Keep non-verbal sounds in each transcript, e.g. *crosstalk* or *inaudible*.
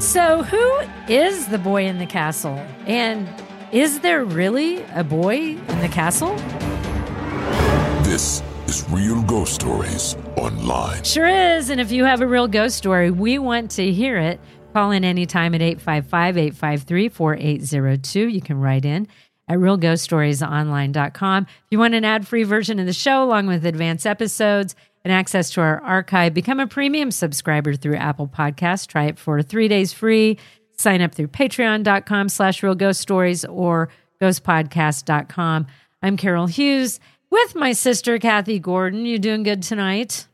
So, who is the boy in the castle? And is there really a boy in the castle? This is Real Ghost Stories Online. Sure is. And if you have a real ghost story, we want to hear it. Call in anytime at 855 853 4802. You can write in at realghoststoriesonline.com. If you want an ad free version of the show along with advanced episodes and access to our archive, become a premium subscriber through Apple Podcasts. Try it for three days free. Sign up through patreon.com slash real ghost stories or ghostpodcast.com. I'm Carol Hughes with my sister, Kathy Gordon. You doing good tonight?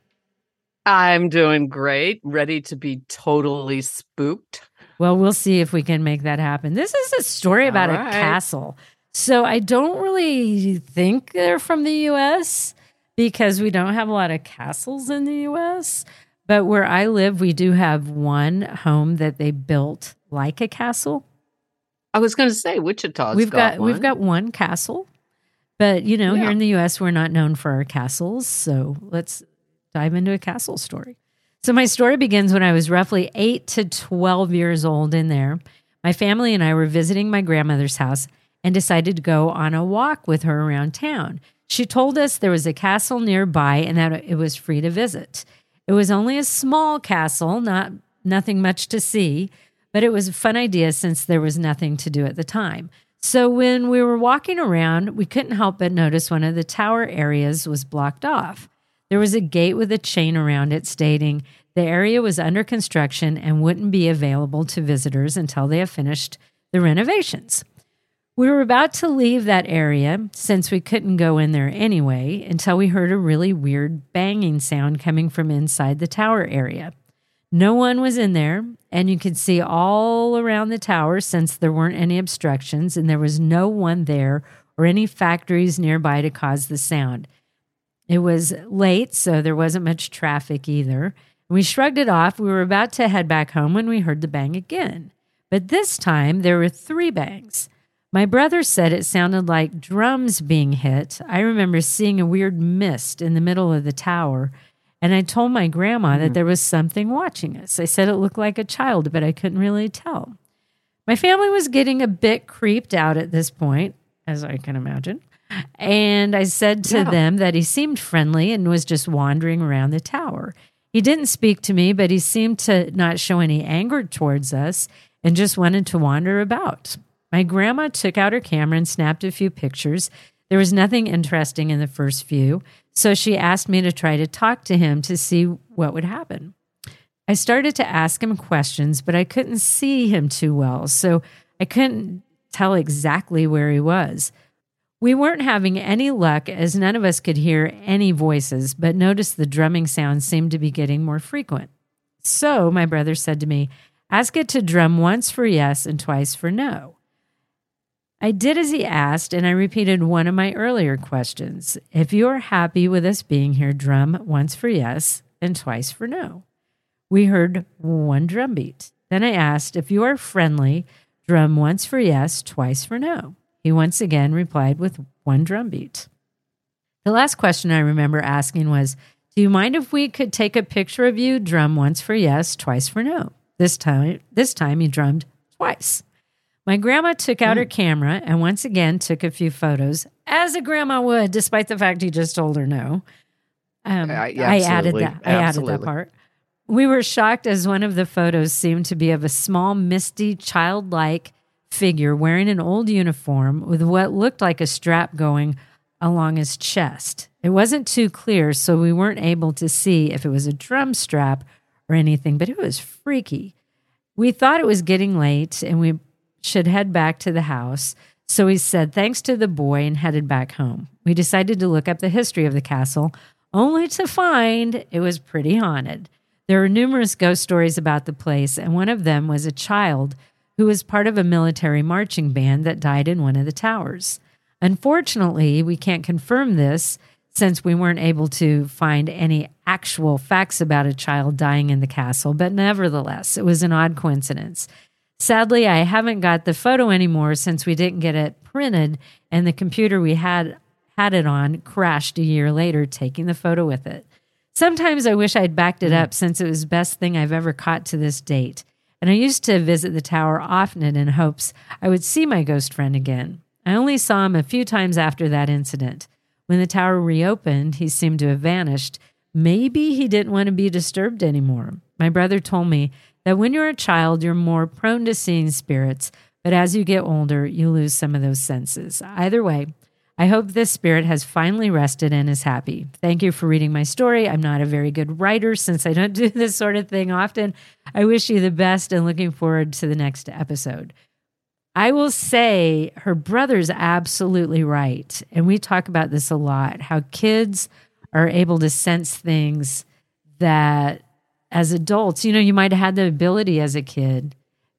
I'm doing great, ready to be totally spooked. Well, we'll see if we can make that happen. This is a story about right. a castle. So I don't really think they're from the US because we don't have a lot of castles in the US. But where I live, we do have one home that they built like a castle. I was going to say Wichita. We've got, got, we've got one castle. But you know, here in the US we're not known for our castles, so let's dive into a castle story. So my story begins when I was roughly 8 to 12 years old in there. My family and I were visiting my grandmother's house and decided to go on a walk with her around town. She told us there was a castle nearby and that it was free to visit. It was only a small castle, not nothing much to see, but it was a fun idea since there was nothing to do at the time. So when we were walking around, we couldn't help but notice one of the tower areas was blocked off. There was a gate with a chain around it stating the area was under construction and wouldn't be available to visitors until they have finished the renovations. We were about to leave that area since we couldn't go in there anyway until we heard a really weird banging sound coming from inside the tower area. No one was in there, and you could see all around the tower since there weren't any obstructions and there was no one there or any factories nearby to cause the sound. It was late, so there wasn't much traffic either. We shrugged it off. We were about to head back home when we heard the bang again. But this time there were three bangs. My brother said it sounded like drums being hit. I remember seeing a weird mist in the middle of the tower, and I told my grandma that hmm. there was something watching us. I said it looked like a child, but I couldn't really tell. My family was getting a bit creeped out at this point, as I can imagine. And I said to Yeah. them that he seemed friendly and was just wandering around the tower. He didn't speak to me, but he seemed to not show any anger towards us and just wanted to wander about. My grandma took out her camera and snapped a few pictures. There was nothing interesting in the first few, so she asked me to try to talk to him to see what would happen. I started to ask him questions, but I couldn't see him too well, so I couldn't tell exactly where he was. We weren't having any luck as none of us could hear any voices, but noticed the drumming sounds seemed to be getting more frequent. So my brother said to me, Ask it to drum once for yes and twice for no. I did as he asked, and I repeated one of my earlier questions. If you are happy with us being here, drum once for yes and twice for no. We heard one drum beat. Then I asked, If you are friendly, drum once for yes, twice for no. He once again replied with one drum beat. The last question I remember asking was, Do you mind if we could take a picture of you? Drum once for yes, twice for no. This time this time he drummed twice. My grandma took out her camera and once again took a few photos, as a grandma would, despite the fact he just told her no. Um, Uh, I added that. I added that part. We were shocked as one of the photos seemed to be of a small, misty, childlike figure wearing an old uniform with what looked like a strap going along his chest. It wasn't too clear, so we weren't able to see if it was a drum strap or anything, but it was freaky. We thought it was getting late and we should head back to the house. So we said thanks to the boy and headed back home. We decided to look up the history of the castle, only to find it was pretty haunted. There are numerous ghost stories about the place, and one of them was a child who was part of a military marching band that died in one of the towers. Unfortunately, we can't confirm this since we weren't able to find any actual facts about a child dying in the castle, but nevertheless, it was an odd coincidence. Sadly, I haven't got the photo anymore since we didn't get it printed and the computer we had had it on crashed a year later taking the photo with it. Sometimes I wish I'd backed it hmm. up since it was the best thing I've ever caught to this date. And and I used to visit the tower often in hopes I would see my ghost friend again. I only saw him a few times after that incident. When the tower reopened, he seemed to have vanished. Maybe he didn't want to be disturbed anymore. My brother told me that when you're a child, you're more prone to seeing spirits, but as you get older, you lose some of those senses. Either way, I hope this spirit has finally rested and is happy. Thank you for reading my story. I'm not a very good writer since I don't *laughs* do this sort of thing often. I wish you the best and looking forward to the next episode. I will say her brother's absolutely right. And we talk about this a lot how kids are able to sense things that as adults, you know, you might have had the ability as a kid,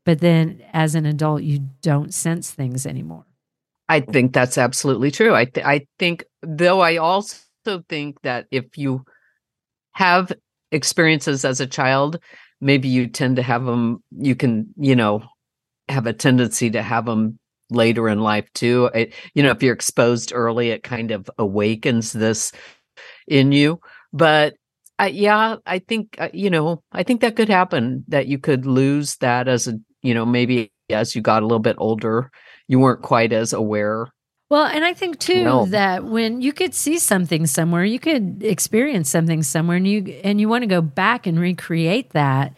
but then as an adult, you don't sense things anymore. I think that's absolutely true. I th- I think though I also think that if you have experiences as a child, maybe you tend to have them you can, you know, have a tendency to have them later in life too. It, you know, if you're exposed early, it kind of awakens this in you. But uh, yeah, I think uh, you know, I think that could happen. That you could lose that as a, you know, maybe as you got a little bit older, you weren't quite as aware. Well, and I think too no. that when you could see something somewhere, you could experience something somewhere, and you and you want to go back and recreate that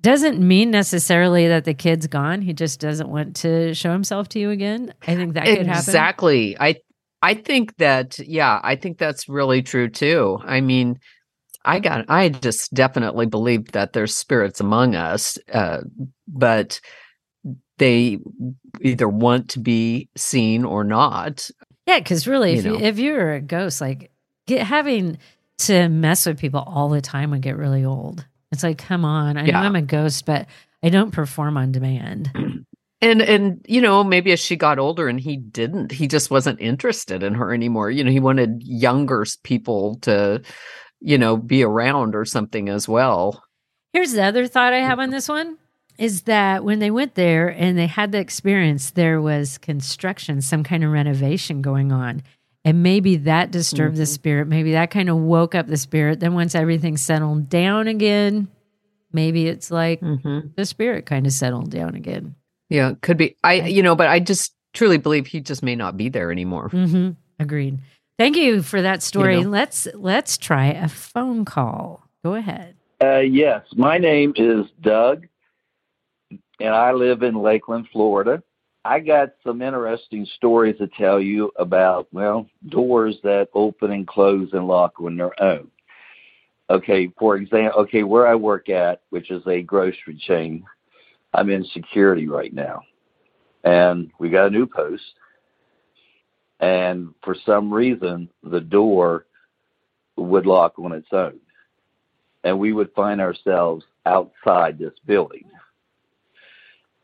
doesn't mean necessarily that the kid's gone. He just doesn't want to show himself to you again. I think that could happen. Exactly. I I think that yeah, I think that's really true too. I mean, I got I just definitely believe that there's spirits among us, uh, but they either want to be seen or not. Yeah, because really, if you, if you're a ghost, like get, having to mess with people all the time would get really old. It's like, come on, I yeah. know I'm a ghost, but I don't perform on demand. *clears throat* And and you know, maybe as she got older and he didn't, he just wasn't interested in her anymore. You know, he wanted younger people to, you know, be around or something as well. Here's the other thought I have on this one is that when they went there and they had the experience, there was construction, some kind of renovation going on. And maybe that disturbed mm-hmm. the spirit. Maybe that kind of woke up the spirit. Then once everything settled down again, maybe it's like mm-hmm. the spirit kind of settled down again. Yeah, could be. I, you know, but I just truly believe he just may not be there anymore. Mm-hmm. Agreed. Thank you for that story. You know? Let's let's try a phone call. Go ahead. Uh, yes, my name is Doug, and I live in Lakeland, Florida. I got some interesting stories to tell you about, well, doors that open and close and lock on their own. Okay, for example, okay, where I work at, which is a grocery chain, I'm in security right now. And we got a new post. And for some reason, the door would lock on its own. And we would find ourselves outside this building.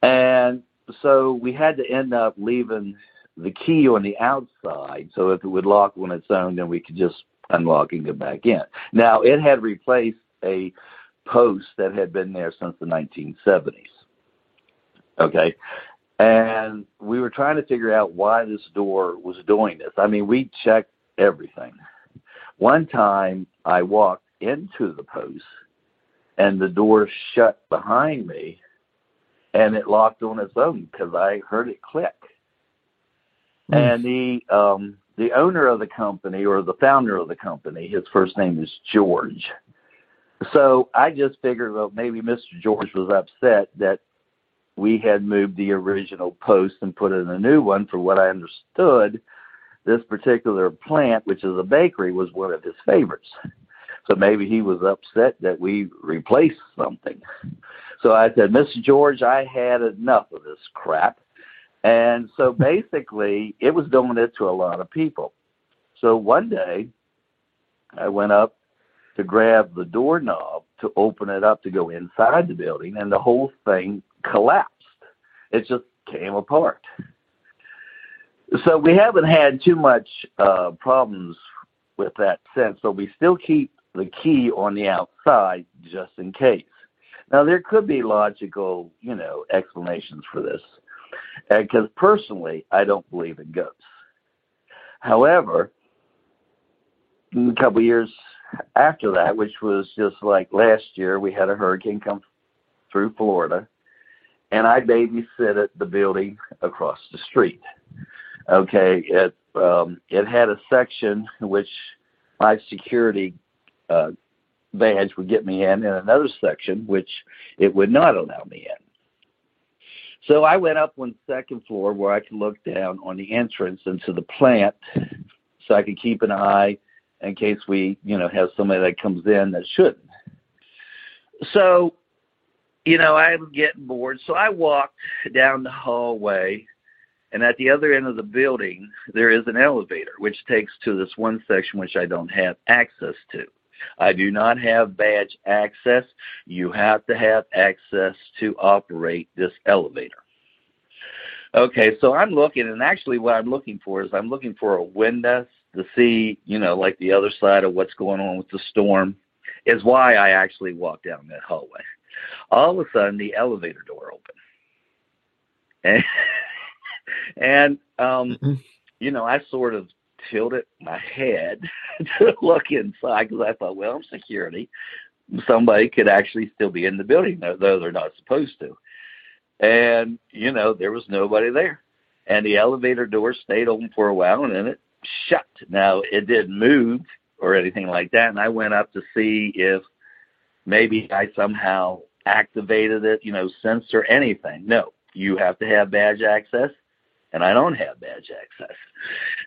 And so we had to end up leaving the key on the outside. So if it would lock on its own, then we could just unlock and go back in. Now it had replaced a post that had been there since the 1970s. Okay. And we were trying to figure out why this door was doing this. I mean, we checked everything. One time I walked into the post and the door shut behind me and it locked on its own because I heard it click. Mm. And the um, the owner of the company or the founder of the company, his first name is George. So I just figured, well, maybe Mr. George was upset that we had moved the original post and put in a new one. For what I understood, this particular plant, which is a bakery, was one of his favorites. So maybe he was upset that we replaced something. So I said, Mr. George, I had enough of this crap. And so *laughs* basically, it was doing it to a lot of people. So one day, I went up to grab the doorknob to open it up to go inside the building, and the whole thing collapsed. It just came apart. So we haven't had too much uh, problems with that since. So we still keep the key on the outside just in case. Now, there could be logical, you know, explanations for this, because personally, I don't believe in ghosts. However, in a couple years after that, which was just like last year, we had a hurricane come through Florida, and I babysit at the building across the street. Okay, it um, it had a section which my security uh, badge would get me in, and another section which it would not allow me in. So I went up on the second floor where I could look down on the entrance into the plant so I could keep an eye in case we, you know, have somebody that comes in that shouldn't. So, you know, I was getting bored. So I walked down the hallway and at the other end of the building, there is an elevator which takes to this one section which I don't have access to. I do not have badge access. You have to have access to operate this elevator. Okay, so I'm looking, and actually, what I'm looking for is I'm looking for a window to see, you know, like the other side of what's going on with the storm. Is why I actually walked down that hallway. All of a sudden, the elevator door opened, and *laughs* and um, mm-hmm. you know, I sort of tilted my head *laughs* to look inside because I thought, well, I'm security. Somebody could actually still be in the building, though they're not supposed to. And, you know, there was nobody there. And the elevator door stayed open for a while and then it shut. Now, it didn't move or anything like that. And I went up to see if maybe I somehow activated it, you know, sensor anything. No, you have to have badge access and I don't have badge access.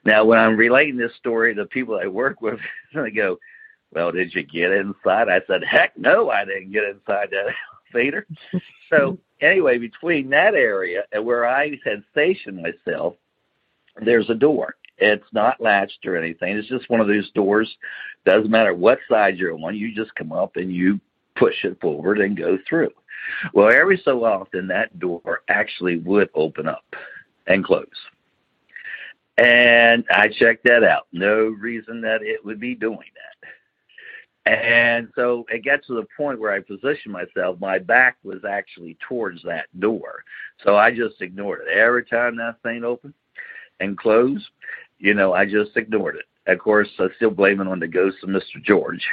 Now, when I'm relating this story to people I work with, *laughs* they go, "Well, did you get inside?" I said, "Heck, no, I didn't get inside that *laughs* elevator." so anyway, between that area and where I had stationed myself, there's a door. It's not latched or anything. It's just one of those doors. Doesn't matter what side you're on, you just come up and you push it forward and go through. Well, every so often that door actually would open up and close. And I checked that out. No reason that it would be doing that. And so it got to the point where I positioned myself. My back was actually towards that door. So I just ignored it. Every time that thing opened and closed, you know, I just ignored it. Of course, I still blame it on the ghost of Mr. George.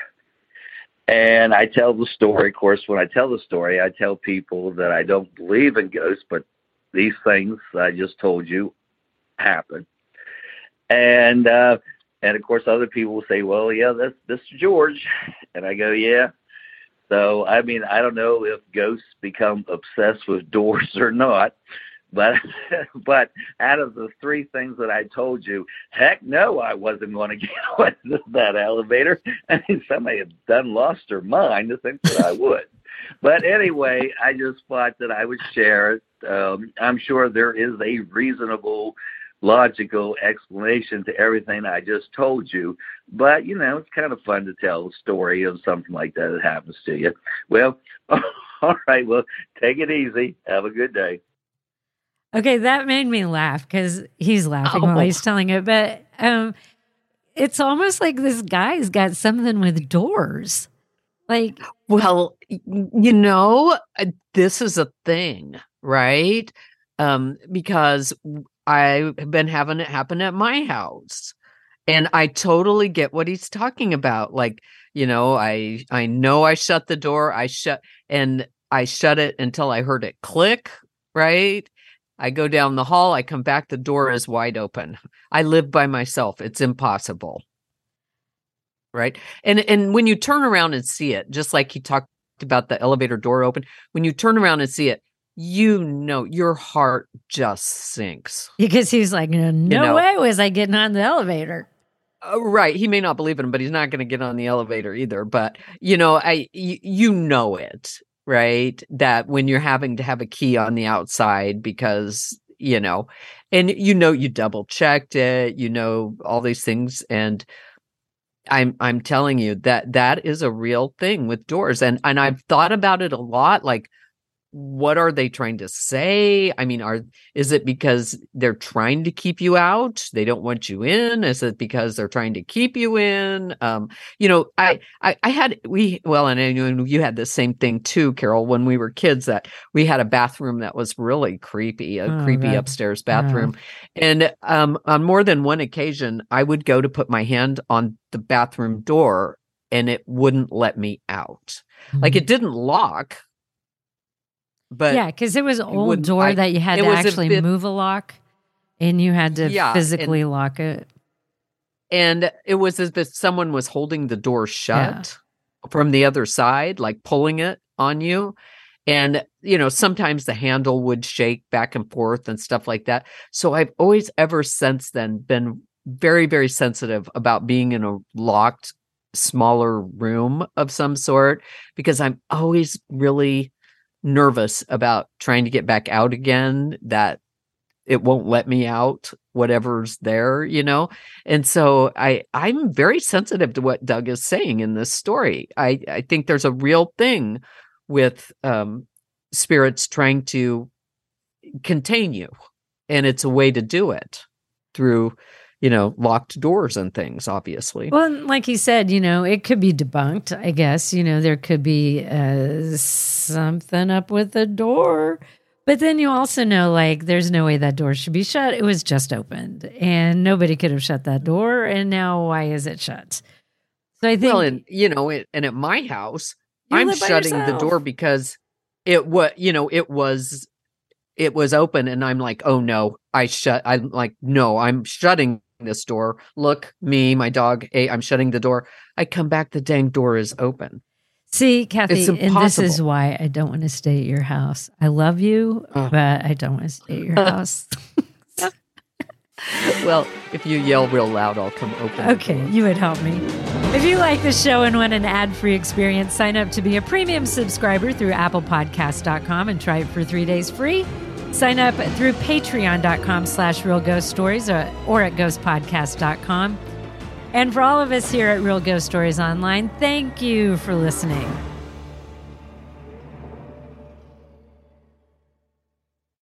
And I tell the story. Of course, when I tell the story, I tell people that I don't believe in ghosts, but these things I just told you happen. And uh, and of course, other people will say, "Well, yeah, that's Mr. George," and I go, "Yeah." So I mean, I don't know if ghosts become obsessed with doors *laughs* or not, but *laughs* but out of the three things that I told you, heck no, I wasn't going to *laughs* get on that elevator. *laughs* I mean, somebody had done lost their mind to think that I would. but anyway, I just thought that I would share it. Um, I'm sure there is a reasonable, logical explanation to everything I just told you. But, you know, it's kind of fun to tell a story of something like that that happens to you. Well, all right. Well, take it easy. Have a good day. Okay, that made me laugh because he's laughing oh. while he's telling it. But um, it's almost like this guy's got something with doors. Like, well, you know, uh, this is a thing, right? Um, because I've been having it happen at my house. And I totally get what he's talking about. Like, you know, I I know I shut the door. I shut and I shut it until I heard it click, right? I go down the hall, I come back, the door is wide open. I live by myself. It's impossible right and and when you turn around and see it just like he talked about the elevator door open when you turn around and see it you know your heart just sinks because he's like no, you know? way was i getting on the elevator uh, right he may not believe in him but he's not going to get on the elevator either but you know i you know it right? That when you're having to have a key on the outside because you know and you know you double checked it you know all these things and I'm I'm telling you that that is a real thing with doors and and I've thought about it a lot like what are they trying to say i mean are is it because they're trying to keep you out they don't want you in is it because they're trying to keep you in um you know i i, I had we well and I knew you had the same thing too carol when we were kids that we had a bathroom that was really creepy a oh, creepy right. upstairs bathroom yeah. and um on more than one occasion i would go to put my hand on the bathroom door and it wouldn't let me out mm-hmm. like it didn't lock but yeah, because it was old door I- that you had to was a actually bit- move a lock, and you had to Yeah, and- physically lock it. and it was as if someone was holding the door shut from the other side like pulling it on you. And you know sometimes the handle would shake back and forth and stuff like that. So i've always ever since then been very very sensitive about being in a locked smaller room of some sort because i'm always really nervous about trying to get back out again that it won't let me out whatever's there you know? And so i i'm very sensitive to what doug is saying in this story. I i think there's a real thing with um spirits trying to contain you and it's a way to do it through you know locked doors and things obviously Well, like he said, you know, it could be debunked. I guess you know there could be uh, something up with the door, but then you also know like there's no way that door should be shut. It was just opened, and nobody could have shut that door. And now why is it shut? So I think well and you know it, and at my house i'm shutting the door because it was you know it was it was open and i'm like oh no i shut i'm like no i'm shutting this door look me my dog hey i'm shutting the door i come back the dang door is open See, Kathy, and this is why I don't want to stay at your house. I love you, Oh. but I don't want to stay at your *laughs* house. *laughs* well if you yell real loud i'll come open Okay, you would help me. If you like the show and want an ad-free experience, sign up to be a premium subscriber through applepodcast.com and try it for three days free. Sign up through patreon.com slash real ghost stories or, or at ghostpodcast.com. And for all of us here at Real Ghost Stories Online, thank you for listening.